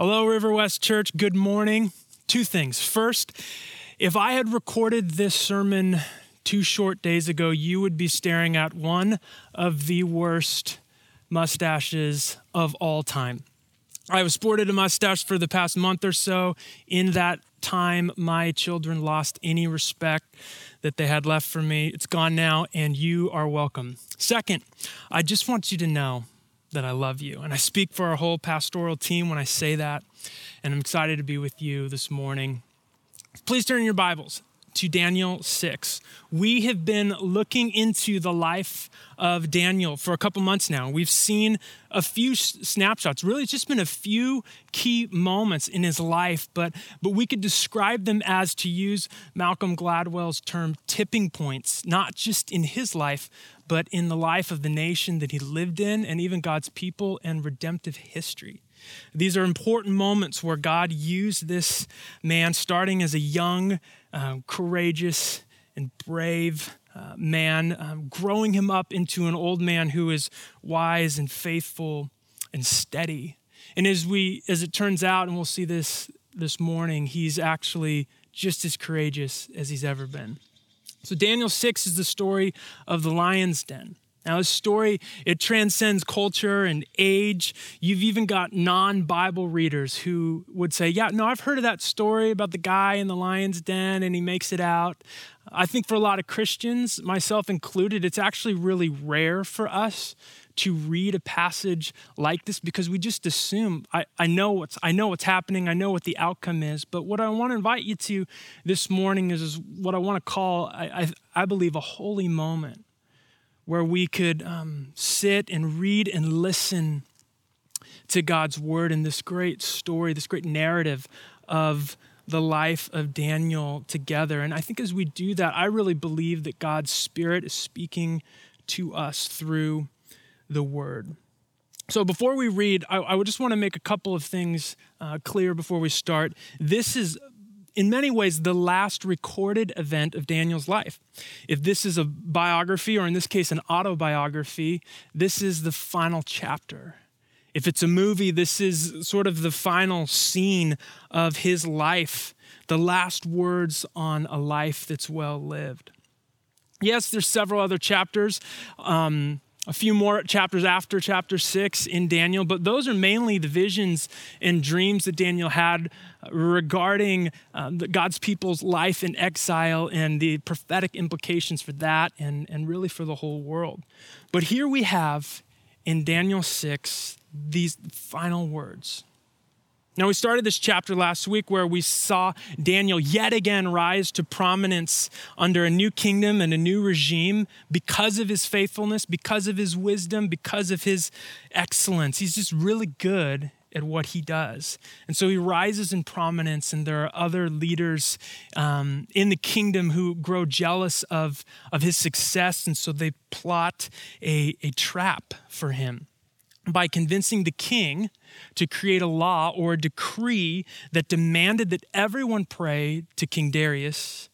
Hello, River West Church. Good morning. Two things. First, if I had recorded this sermon two short days ago, you would be staring at one of the worst mustaches of all time. I have sported a mustache for the past month or so. In that time, my children lost any respect that they had left for me. It's gone now, and you are welcome. Second, I just want you to know that I love you. And I speak for our whole pastoral team when I say that. And I'm excited to be with you this morning. Please turn your Bibles to Daniel 6. We have been looking into the life of Daniel for a couple months now. We've seen a few snapshots. Really, it's just been a few key moments in his life, but, but we could describe them as, to use Malcolm Gladwell's term, tipping points, not just in his life, but in the life of the nation that he lived in and even God's people and redemptive history. These are important moments where God used this man, starting as a young, um, courageous, and brave uh, man, um, growing him up into an old man who is wise and faithful and steady. And as we, as it turns out, and we'll see this this morning, he's actually just as courageous as he's ever been. So, Daniel 6 is the story of the lion's den. Now, this story, it transcends culture and age. You've even got non Bible readers who would say, Yeah, no, I've heard of that story about the guy in the lion's den and he makes it out. I think for a lot of Christians, myself included, it's actually really rare for us to read a passage like this because we just assume I, I know what's I know what's happening, I know what the outcome is. But what I want to invite you to this morning is, is what I want to call, I, I, I believe, a holy moment where we could um, sit and read and listen to God's word in this great story, this great narrative of the life of Daniel together. And I think as we do that, I really believe that God's Spirit is speaking to us through the word. So before we read, I, I just want to make a couple of things uh, clear before we start. This is in many ways the last recorded event of Daniel's life. If this is a biography, or in this case, an autobiography, this is the final chapter. If it's a movie, this is sort of the final scene of his life, the last words on a life that's well lived. Yes, there's several other chapters. Um, a few more chapters after chapter six in Daniel, but those are mainly the visions and dreams that Daniel had regarding um, God's people's life in exile and the prophetic implications for that and, and really for the whole world. But here we have in Daniel 6 these final words now, we started this chapter last week where we saw Daniel yet again rise to prominence under a new kingdom and a new regime because of his faithfulness, because of his wisdom, because of his excellence. He's just really good at what he does. And so he rises in prominence, and there are other leaders um, in the kingdom who grow jealous of, of his success, and so they plot a, a trap for him by convincing the king to create a law or a decree that demanded that everyone pray to King Darius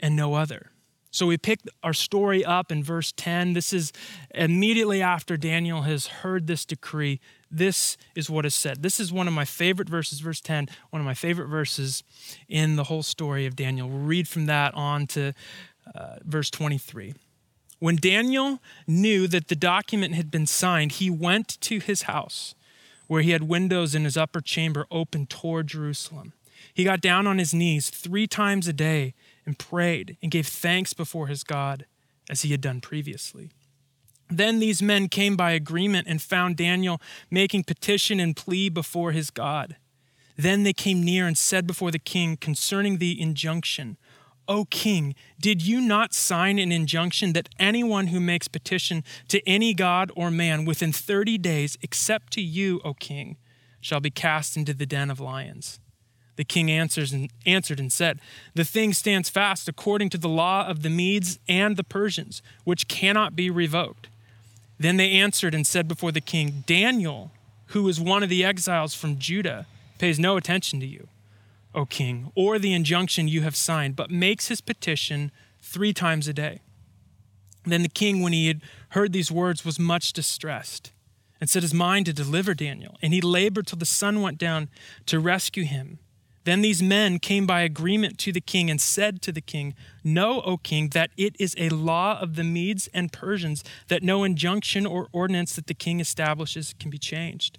and no other. So we pick our story up in verse 10. This is immediately after Daniel has heard this decree. This is what is said. This is one of my favorite verses, verse 10, one of my favorite verses in the whole story of Daniel. We'll read from that on to uh, verse 23. When Daniel knew that the document had been signed, he went to his house, where he had windows in his upper chamber open toward Jerusalem. He got down on his knees three times a day and prayed and gave thanks before his God, as he had done previously. Then these men came by agreement and found Daniel making petition and plea before his God. Then they came near and said before the king concerning the injunction O king, did you not sign an injunction that anyone who makes petition to any god or man within 30 days, except to you, O king, shall be cast into the den of lions? The king answers and answered and said, The thing stands fast according to the law of the Medes and the Persians, which cannot be revoked. Then they answered and said before the king, Daniel, who is one of the exiles from Judah, pays no attention to you O king, or the injunction you have signed, but makes his petition three times a day. Then the king, when he had heard these words, was much distressed. and set his mind to deliver Daniel. And he labored till the sun went down to rescue him. Then these men came by agreement to the king and said to the king, Know, O king, that it is a law of the Medes and Persians that no injunction or ordinance that the king establishes can be changed.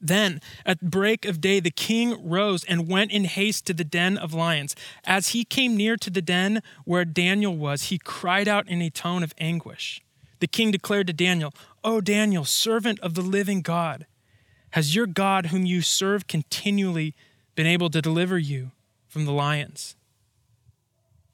Then, at break of day, the king rose and went in haste to the den of lions. As he came near to the den where Daniel was, he cried out in a tone of anguish. The king declared to Daniel, O Daniel, servant of the living God, has your God, whom you serve continually, been able to deliver you from the lions?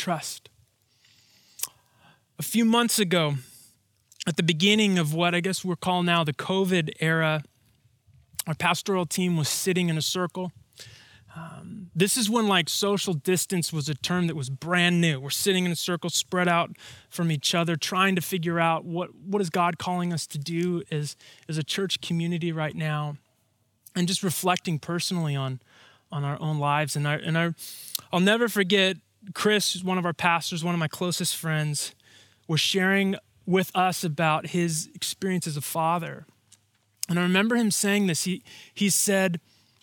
Trust. A few months ago, at the beginning of what I guess we're called now the COVID era, our pastoral team was sitting in a circle um, this is when like social distance was a term that was brand new. We're sitting in a circle, spread out from each other, trying to figure out what what is God calling us to do as as a church community right now, and just reflecting personally on on our own lives. And I and I, I'll never forget Chris, who's one of our pastors, one of my closest friends, was sharing with us about his experience as a father. And I remember him saying this. He he said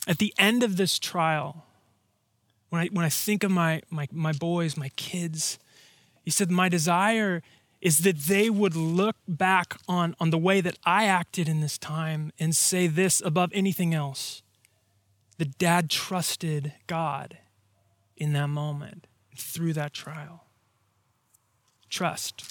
at the end of this trial, when I, when I think of my, my, my boys, my kids, he said, My desire is that they would look back on, on the way that I acted in this time and say this above anything else that dad trusted God in that moment through that trial. Trust.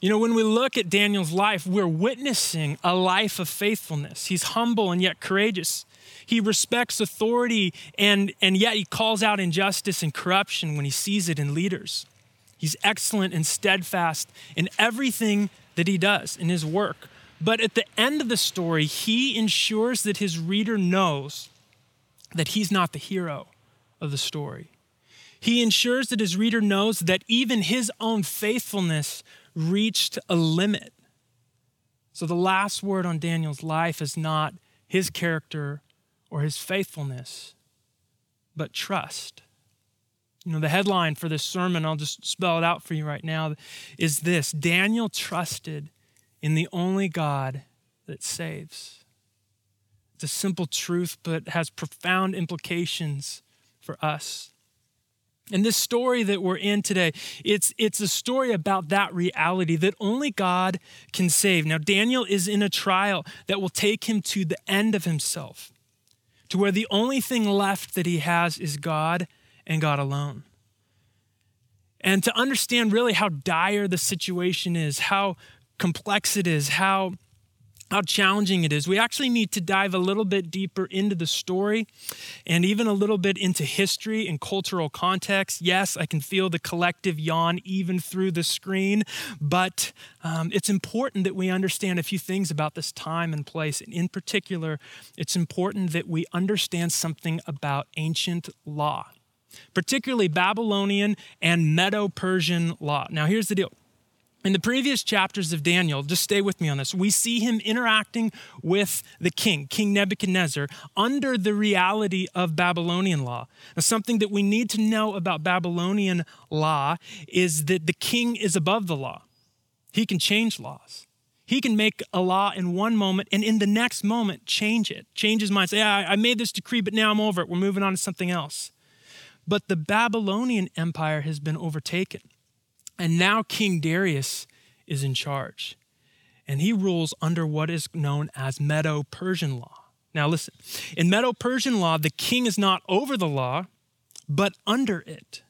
You know, when we look at Daniel's life, we're witnessing a life of faithfulness. He's humble and yet courageous. He respects authority and, and yet he calls out injustice and corruption when he sees it in leaders. He's excellent and steadfast in everything that he does in his work. But at the end of the story, he ensures that his reader knows that he's not the hero of the story. He ensures that his reader knows that even his own faithfulness reached a limit. So the last word on Daniel's life is not his character or his faithfulness, but trust. You know, the headline for this sermon, I'll just spell it out for you right now, is this Daniel trusted in the only God that saves. It's a simple truth, but has profound implications for us. And this story that we're in today, it's, it's a story about that reality that only God can save. Now, Daniel is in a trial that will take him to the end of himself, to where the only thing left that he has is God and God alone. And to understand really how dire the situation is, how complex it is, how how challenging it is. We actually need to dive a little bit deeper into the story and even a little bit into history and cultural context. Yes, I can feel the collective yawn even through the screen, but um, it's important that we understand a few things about this time and place. And in particular, it's important that we understand something about ancient law, particularly Babylonian and Medo Persian law. Now, here's the deal in the previous chapters of Daniel, just stay with me on this, we see him interacting with the king, King Nebuchadnezzar, under the reality of Babylonian law. Now, something that we need to know about Babylonian law is that the king is above the law. He can change laws. He can make a law in one moment and in the next moment change it, change his mind, say, yeah, I made this decree, but now I'm over it. We're moving on to something else. But the Babylonian Empire has been overtaken. And now King Darius is in charge. and he rules under what is known as Medo Persian law. Now, listen in Medo Persian law, the king is not over the law, but under it.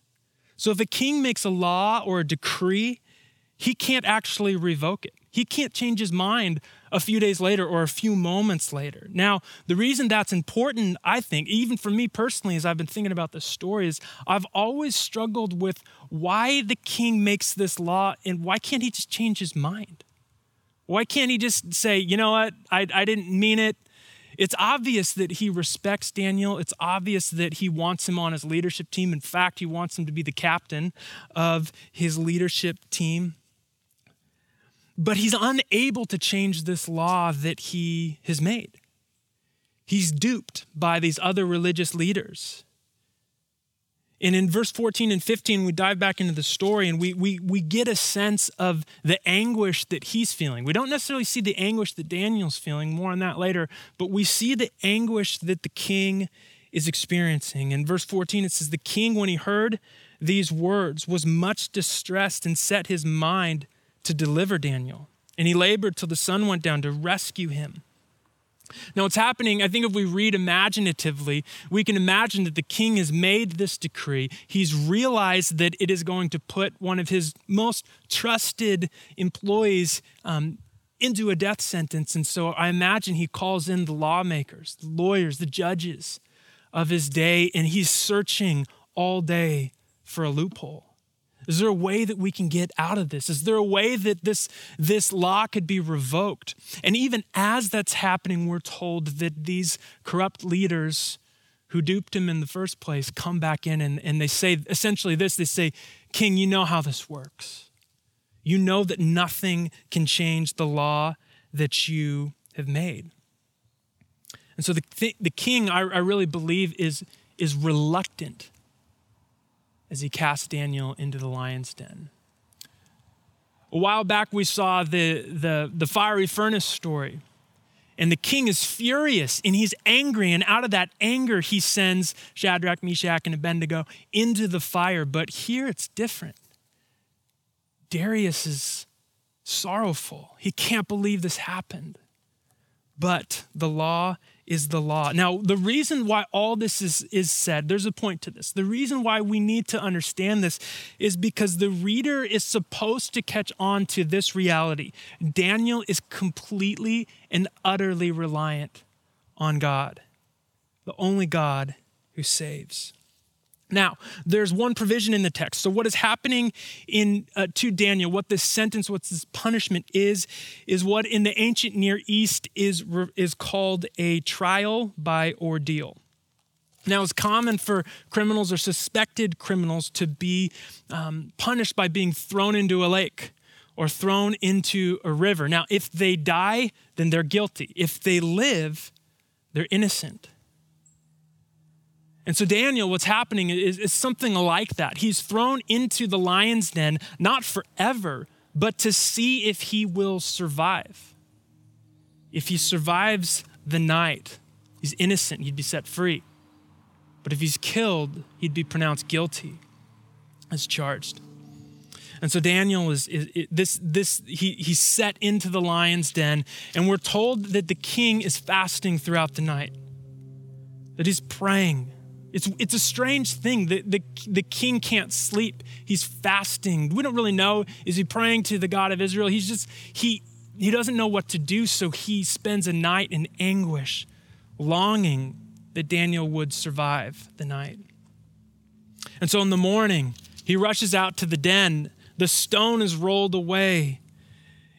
So if a king makes a law or a decree, he can't actually revoke it. He can't change his mind a few days later or a few moments later. Now, the reason that's important, I think, even for me personally, as I've been thinking about this story, is I've always struggled with why the king makes this law and why can't he just change his mind? Why can't he just say, you know what, I, I didn't mean it? It's obvious that he respects Daniel. It's obvious that he wants him on his leadership team. In fact, he wants him to be the captain of his leadership team. But he's unable to change this law that he has made. He's duped by these other religious leaders. And in verse 14 and 15, we dive back into the story and we, we, we get a sense of the anguish that he's feeling. We don't necessarily see the anguish that Daniel's feeling, more on that later, but we see the anguish that the king is experiencing. In verse 14, it says, The king, when he heard these words, was much distressed and set his mind to deliver Daniel. And he labored till the sun went down to rescue him. Now, what's happening, I think if we read imaginatively, we can imagine that the king has made this decree. He's realized that it is going to put one of his most trusted employees um, into a death sentence. And so I imagine he calls in the lawmakers, the lawyers, the judges of his day, and he's searching all day for a loophole. Is there a way that we can get out of this? Is there a way that this, this law could be revoked? And even as that's happening, we're told that these corrupt leaders who duped him in the first place come back in and, and they say essentially this they say, King, you know how this works. You know that nothing can change the law that you have made. And so the, the king, I, I really believe, is, is reluctant as he cast Daniel into the lion's den. A while back, we saw the, the, the fiery furnace story. And the king is furious and he's angry. And out of that anger, he sends Shadrach, Meshach, and Abednego into the fire. But here it's different. Darius is sorrowful. He can't believe this happened. But the law is the law. Now, the reason why all this is, is said, there's a point to this. The reason why we need to understand this is because the reader is supposed to catch on to this reality. Daniel is completely and utterly reliant on God, the only God who saves. Now, there's one provision in the text. So, what is happening in uh, to Daniel, what this sentence, what this punishment is, is what in the ancient Near East is is called a trial by ordeal. Now, it's common for criminals or suspected criminals to be um, punished by being thrown into a lake or thrown into a river. Now, if they die, then they're guilty. If they live, they're innocent. And so, Daniel, what's happening is, is, something like that. He's thrown into the lion's den, not forever, but to see if he will survive. If he survives the night, he's innocent, he'd be set free. But if he's killed, he'd be pronounced guilty as charged. And so Daniel is, is, is, this this he he's set into the lion's den, and we're told that the king is fasting throughout the night. That he's praying it's, it's a strange thing. that the, the king can't sleep. He's fasting. We don't really know. Is he praying to the God of Israel? He's just, he, he doesn't know what to do, so he spends a night in anguish, longing that Daniel would survive the night. And so in the morning, he rushes out to the den. The stone is rolled away.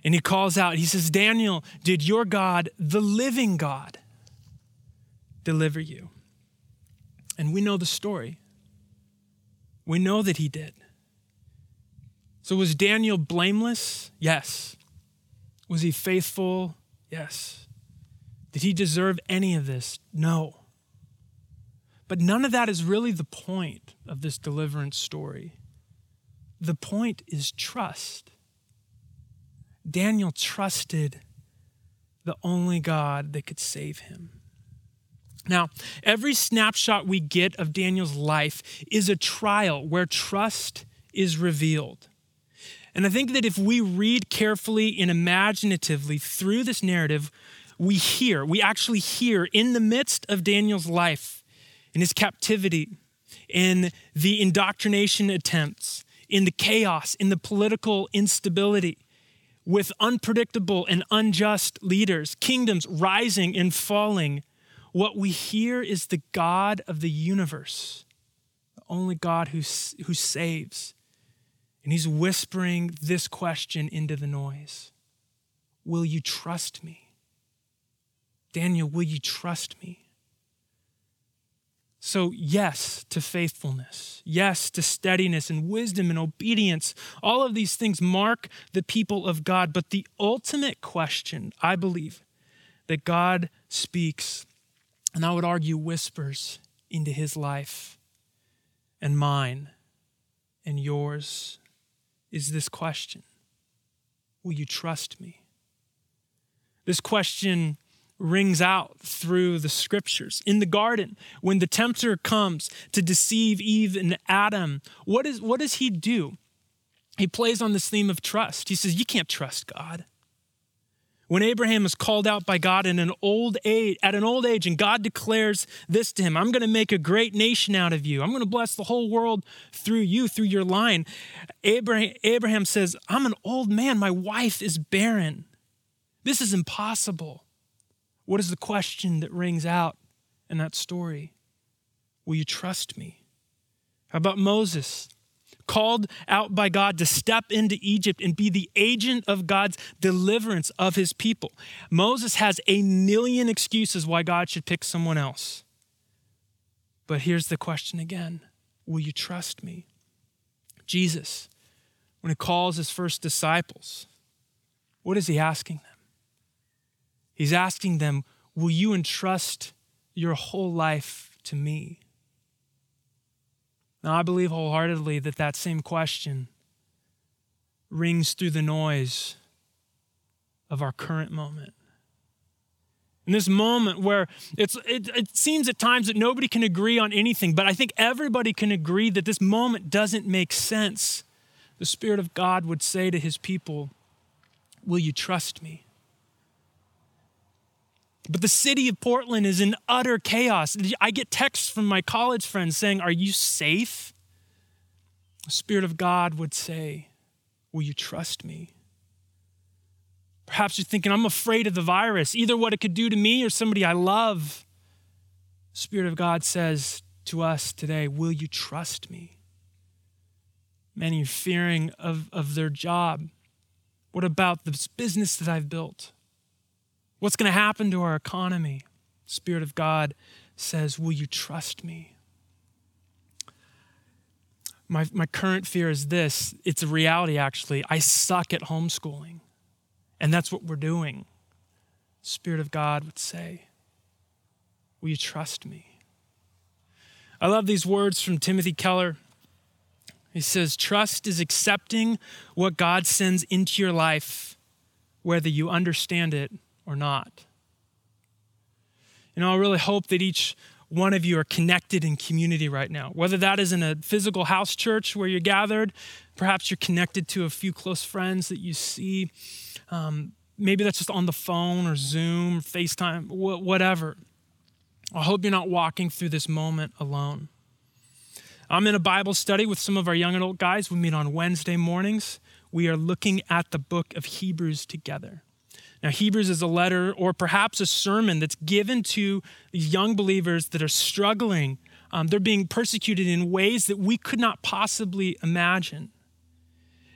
And he calls out, he says, Daniel, did your God, the living God, deliver you? And we know the story. We know that he did. So, was Daniel blameless? Yes. Was he faithful? Yes. Did he deserve any of this? No. But none of that is really the point of this deliverance story. The point is trust. Daniel trusted the only God that could save him. Now, every snapshot we get of Daniel's life is a trial where trust is revealed. And I think that if we read carefully and imaginatively through this narrative, we hear, we actually hear in the midst of Daniel's life, in his captivity, in the indoctrination attempts, in the chaos, in the political instability, with unpredictable and unjust leaders, kingdoms rising and falling, what we hear is the God of the universe, the only God who, who saves. And he's whispering this question into the noise Will you trust me? Daniel, will you trust me? So, yes to faithfulness, yes to steadiness and wisdom and obedience. All of these things mark the people of God. But the ultimate question, I believe, that God speaks, and I would argue whispers into his life and mine and yours, is this question Will you trust me? This question rings out through the scriptures. In the garden, when the tempter comes to deceive Eve and Adam, what, is, what does he do? He plays on this theme of trust. He says, You can't trust God. When Abraham is called out by God in an old age, at an old age, and God declares this to him I'm going to make a great nation out of you. I'm going to bless the whole world through you, through your line. Abraham, Abraham says, I'm an old man. My wife is barren. This is impossible. What is the question that rings out in that story? Will you trust me? How about Moses? Called out by God to step into Egypt and be the agent of God's deliverance of his people. Moses has a million excuses why God should pick someone else. But here's the question again Will you trust me? Jesus, when he calls his first disciples, what is he asking them? He's asking them, Will you entrust your whole life to me? Now, I believe wholeheartedly that that same question rings through the noise of our current moment. In this moment where it's, it, it seems at times that nobody can agree on anything, but I think everybody can agree that this moment doesn't make sense. The Spirit of God would say to his people, Will you trust me? But the city of Portland is in utter chaos. I get texts from my college friends saying, Are you safe? The Spirit of God would say, Will you trust me? Perhaps you're thinking, I'm afraid of the virus, either what it could do to me or somebody I love. The Spirit of God says to us today, Will you trust me? Many are fearing of, of their job. What about this business that I've built? What's going to happen to our economy? Spirit of God says, Will you trust me? My, my current fear is this it's a reality, actually. I suck at homeschooling, and that's what we're doing. Spirit of God would say, Will you trust me? I love these words from Timothy Keller. He says, Trust is accepting what God sends into your life, whether you understand it or not. You know, I really hope that each one of you are connected in community right now. Whether that is in a physical house church where you're gathered, perhaps you're connected to a few close friends that you see. Um, maybe that's just on the phone or Zoom, or FaceTime, whatever. I hope you're not walking through this moment alone. I'm in a Bible study with some of our young adult guys. We meet on Wednesday mornings. We are looking at the book of Hebrews together. Now, Hebrews is a letter or perhaps a sermon that's given to young believers that are struggling. Um, they're being persecuted in ways that we could not possibly imagine.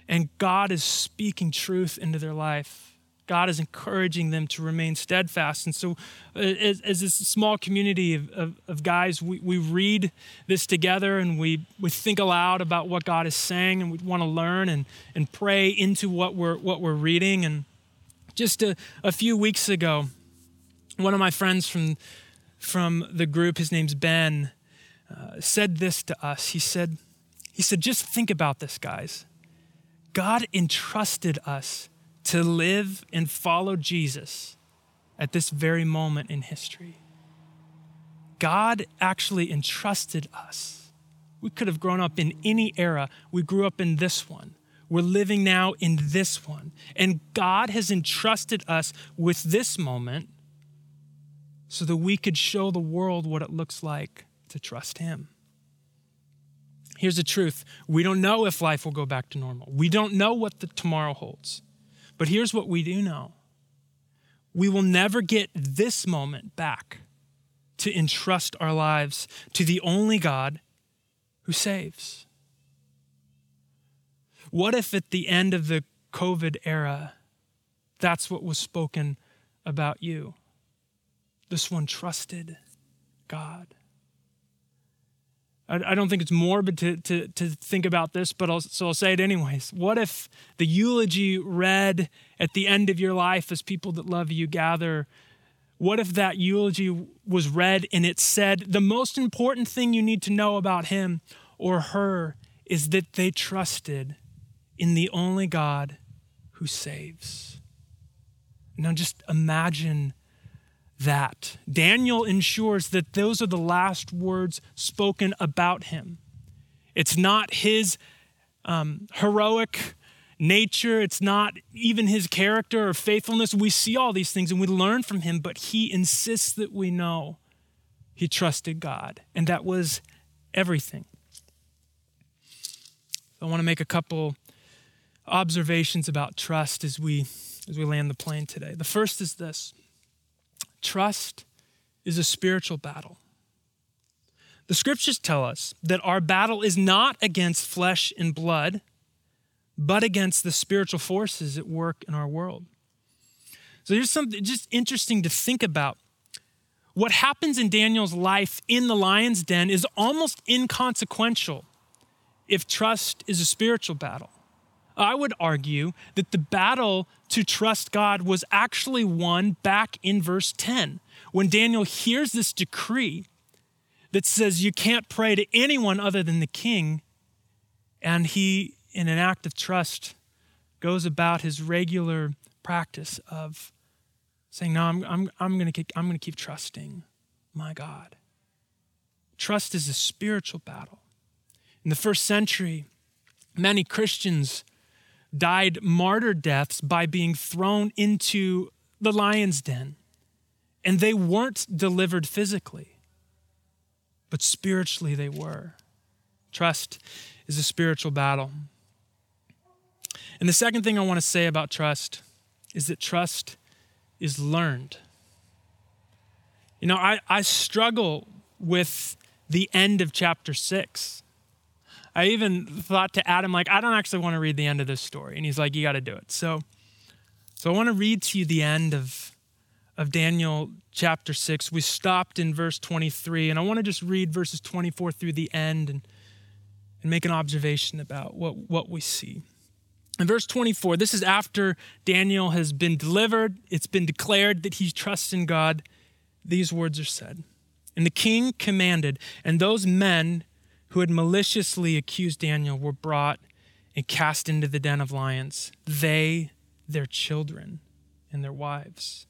And God is speaking truth into their life. God is encouraging them to remain steadfast. And so, uh, as, as this small community of, of, of, guys, we, we read this together and we, we think aloud about what God is saying and we want to learn and, and pray into what we're, what we're reading. And just a, a few weeks ago, one of my friends from, from the group, his name's Ben, uh, said this to us. He said, he said, just think about this, guys. God entrusted us to live and follow Jesus at this very moment in history. God actually entrusted us. We could have grown up in any era. We grew up in this one We're living now in this one. And God has entrusted us with this moment so that we could show the world what it looks like to trust Him. Here's the truth we don't know if life will go back to normal, we don't know what the tomorrow holds. But here's what we do know we will never get this moment back to entrust our lives to the only God who saves. What if at the end of the COVID era, that's what was spoken about you? This one trusted God. I, don't think it's morbid to, to, to think about this, but I'll, so I'll say it anyways. What if the eulogy read at the end of your life as people that love you gather? What if that eulogy was read and it said, the most important thing you need to know about him or her is that they trusted in the only God who saves? Now just imagine that. Daniel ensures that those are the last words spoken about him. It's not his um, heroic nature, it's not even his character or faithfulness. We see all these things and we learn from him, but he insists that we know he trusted God, and that was everything. I want to make a couple observations about trust as we as we land the plane today. The first is this. Trust is a spiritual battle. The scriptures tell us that our battle is not against flesh and blood, but against the spiritual forces at work in our world. So here's something just interesting to think about. What happens in Daniel's life in the lion's den is almost inconsequential if trust is a spiritual battle. I would argue that the battle to trust God was actually won back in verse 10 when Daniel hears this decree that says you can't pray to anyone other than the king. And he, in an act of trust, goes about his regular practice of saying, No, I'm, I'm, I'm going to I'm going to keep trusting my God. Trust is a spiritual battle. In the first century, many Christians died martyr deaths by being thrown into the lion's den. And they weren't delivered physically, but spiritually they were. Trust is a spiritual battle. And the second thing I want to say about trust is that trust is learned. You know, I, I struggle with the end of chapter six. I even thought to Adam, like, I don't actually want to read the end of this story. And he's like, you got to do it. So, so I want to read to you the end of, of Daniel chapter 6. We stopped in verse 23, and I want to just read verses 24 through the end and, and make an observation about what, what we see. In verse 24, this is after Daniel has been delivered, it's been declared that he trusts in God. These words are said. And the king commanded, and those men who had maliciously accused Daniel were brought and cast into the den of lions, they, their children, and their wives.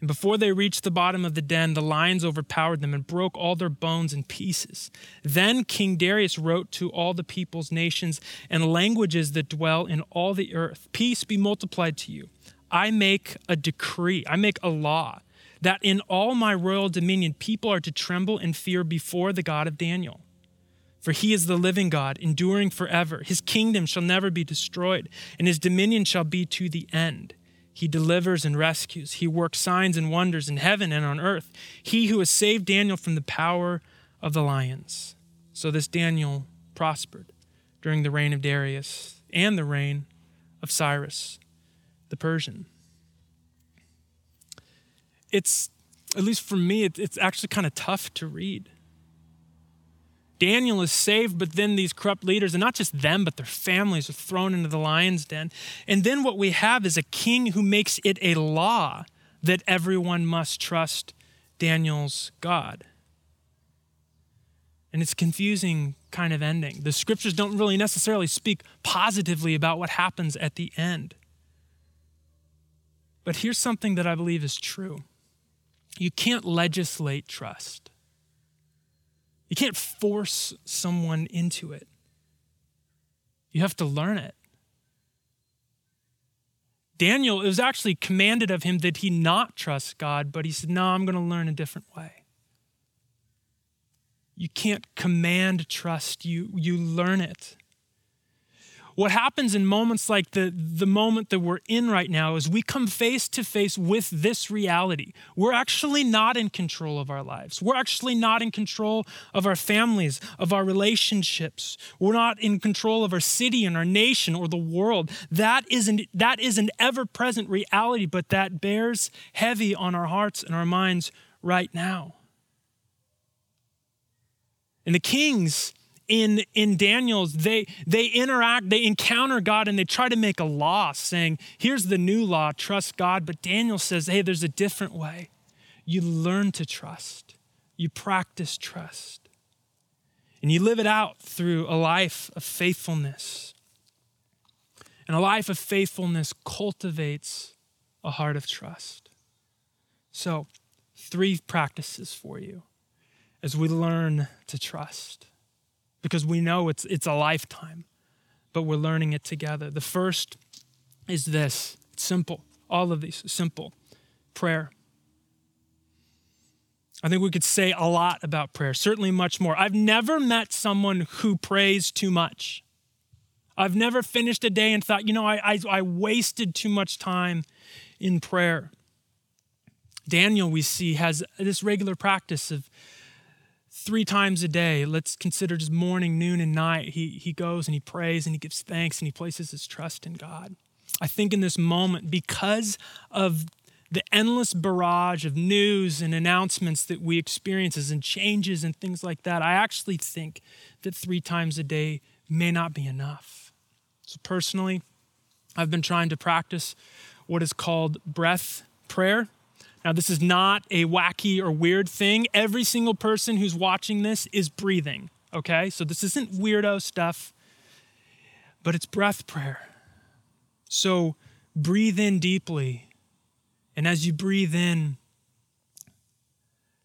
And before they reached the bottom of the den, the lions overpowered them and broke all their bones in pieces. Then King Darius wrote to all the peoples, nations, and languages that dwell in all the earth Peace be multiplied to you. I make a decree, I make a law, that in all my royal dominion people are to tremble and fear before the God of Daniel for he is the living God, enduring forever. His kingdom shall never be destroyed, and his dominion shall be to the end. He delivers and rescues. He works signs and wonders in heaven and on earth. He who has saved Daniel from the power of the lions. So this Daniel prospered during the reign of Darius and the reign of Cyrus the Persian. It's, at least for me, it's actually kind of tough to read Daniel is saved, but then these corrupt leaders, and not just them, but their families, are thrown into the lion's den. And then what we have is a king who makes it a law that everyone must trust Daniel's God. And it's confusing kind of ending. The scriptures don't really necessarily speak positively about what happens at the end. But here's something that I believe is true you can't legislate trust. You can't force someone into it. You have to learn it. Daniel, it was actually commanded of him that he not trust God, but he said, No, I'm going to learn a different way. You can't command trust, you, you learn it. What happens in moments like the, the moment that we're in right now is we come face to face with this reality. We're actually not in control of our lives. We're actually not in control of our families, of our relationships. We're not in control of our city and our nation or the world. That is an, that is an ever present reality, but that bears heavy on our hearts and our minds right now. And the kings in, in Daniel's, they, they interact, they encounter God and they try to make a law saying, here's the new law, trust God. But Daniel says, hey, there's a different way. You learn to trust, you practice trust, and you live it out through a life of faithfulness. And a life of faithfulness cultivates a heart of trust. So, three practices for you as we learn to trust because we know it's, it's a lifetime, but we're learning it together. The first is this it's simple. All of these simple prayer. I think we could say a lot about prayer, certainly much more. I've never met someone who prays too much. I've never finished a day and thought, you know, I, I, I wasted too much time in prayer. Daniel, we see, has this regular practice of three times a day. Let's consider just morning, noon, and night. He, he goes and he prays and he gives thanks and he places his trust in God. I think in this moment, because of the endless barrage of news and announcements that we experience and changes and things like that, I actually think that three times a day may not be enough. So, personally, I've been trying to practice what is called breath prayer. Now, this is not a wacky or weird thing. Every single person who's watching this is breathing, okay? So this isn't weirdo stuff, but it's breath prayer. So breathe in deeply. And as you breathe in,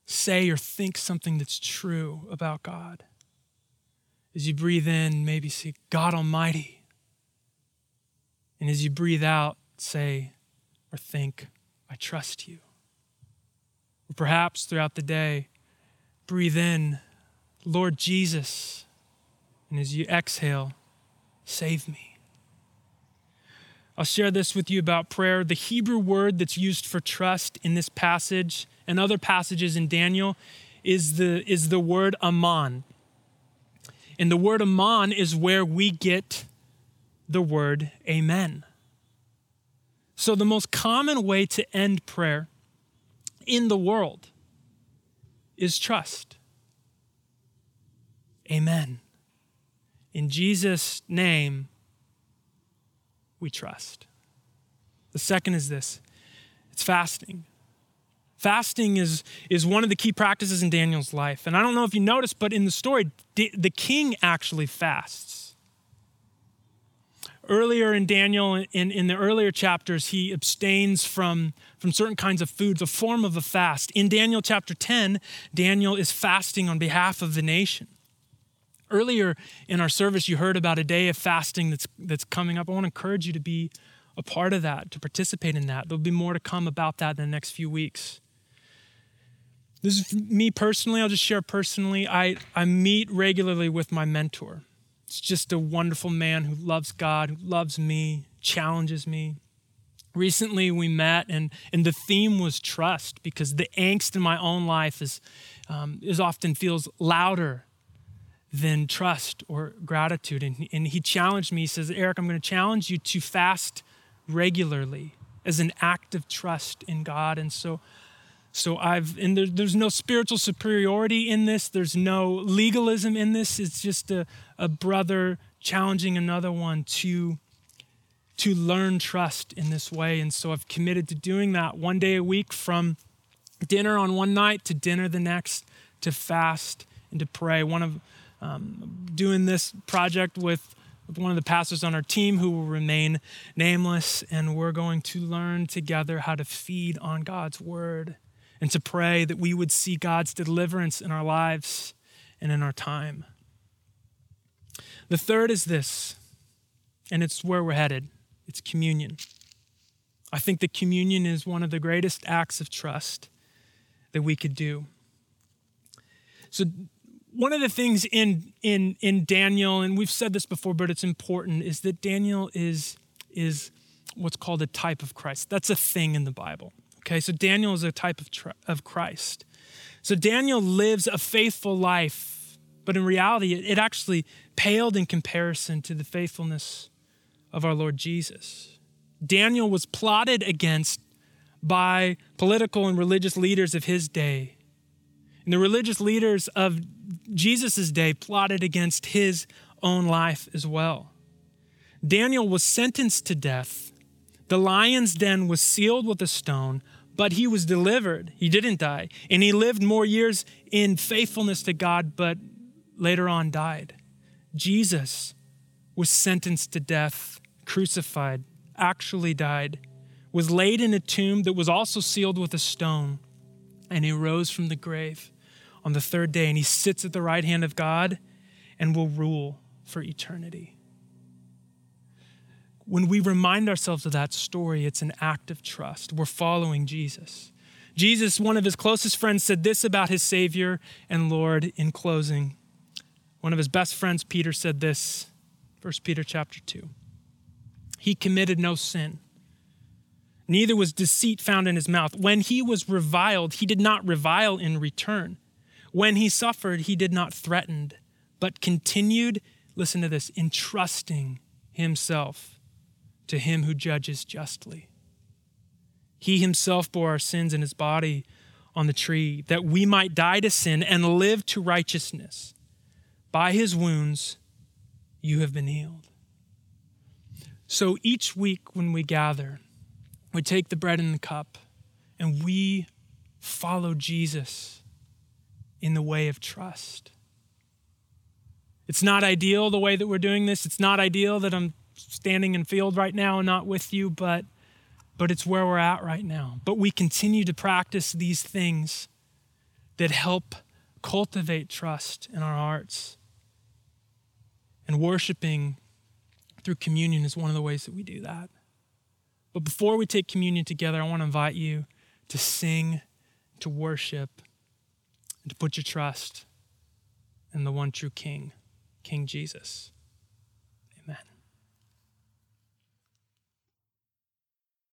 say or think something that's true about God. As you breathe in, maybe say, God Almighty. And as you breathe out, say or think, I trust you. Or perhaps throughout the day, breathe in, Lord Jesus. And as you exhale, save me. I'll share this with you about prayer. The Hebrew word that's used for trust in this passage and other passages in Daniel is the, is the word aman. And the word aman is where we get the word amen. So, the most common way to end prayer in the world is trust. Amen. In Jesus' name, we trust. The second is this it's fasting. Fasting is, is one of the key practices in Daniel's life. And I don't know if you noticed, but in the story, the king actually fasts. Earlier in Daniel, in, in the earlier chapters, he abstains from, from certain kinds of foods, a form of a fast. In Daniel chapter 10, Daniel is fasting on behalf of the nation. Earlier in our service, you heard about a day of fasting that's, that's coming up. I want to encourage you to be a part of that, to participate in that. There'll be more to come about that in the next few weeks. This is me personally, I'll just share personally. I, I meet regularly with my mentor. It's just a wonderful man who loves God, who loves me, challenges me. Recently, we met, and, and the theme was trust because the angst in my own life is, um, is often feels louder than trust or gratitude. And, and he challenged me. He says, Eric, I'm going to challenge you to fast regularly as an act of trust in God. And so so I've, and there, there's no spiritual superiority in this, there's no legalism in this. It's just a, a brother challenging another one to, to learn trust in this way. And so I've committed to doing that one day a week from dinner on one night to dinner the next to fast and to pray. One of um, doing this project with one of the pastors on our team who will remain nameless, and we're going to learn together how to feed on God's word and to pray that we would see God's deliverance in our lives and in our time. The third is this, and it's where we're headed it's communion. I think that communion is one of the greatest acts of trust that we could do. So, one of the things in in in Daniel, and we've said this before, but it's important, is that Daniel is is what's called a type of Christ. That's a thing in the Bible. Okay, so Daniel is a type of tr- of Christ. So Daniel lives a faithful life, but in reality, it, actually paled in comparison to the faithfulness of our Lord Jesus. Daniel was plotted against by political and religious leaders of his day. And the religious leaders of Jesus' day plotted against his own life as well. Daniel was sentenced to death. The lion's den was sealed with a stone, but he was delivered. He didn't die. And he lived more years in faithfulness to God, but later on died. Jesus was sentenced to death, crucified, actually died, was laid in a tomb that was also sealed with a stone, and he rose from the grave on the third day, and he sits at the right hand of God and will rule for eternity. When we remind ourselves of that story, it's an act of trust. We're following Jesus. Jesus, one of his closest friends, said this about his Savior and Lord in closing. One of his best friends, Peter, said this, 1 Peter chapter 2. He committed no sin. Neither was deceit found in his mouth. When he was reviled, he did not revile in return. When he suffered, he did not threaten, but continued, listen to this, entrusting himself to him who judges justly. He himself bore our sins in his body on the tree, that we might die to sin and live to righteousness. By his wounds, you have been healed. So each week when we gather, we take the bread and the cup and we follow Jesus in the way of trust. It's not ideal the way that we're doing this. It's not ideal that I'm standing in field right now and not with you, but but it's where we're at right now. But we continue to practice these things that help cultivate trust in our hearts. And worshiping through communion is one of the ways that we do that. But before we take communion together, I want to invite you to sing, to worship, and to put your trust in the one true King, King Jesus.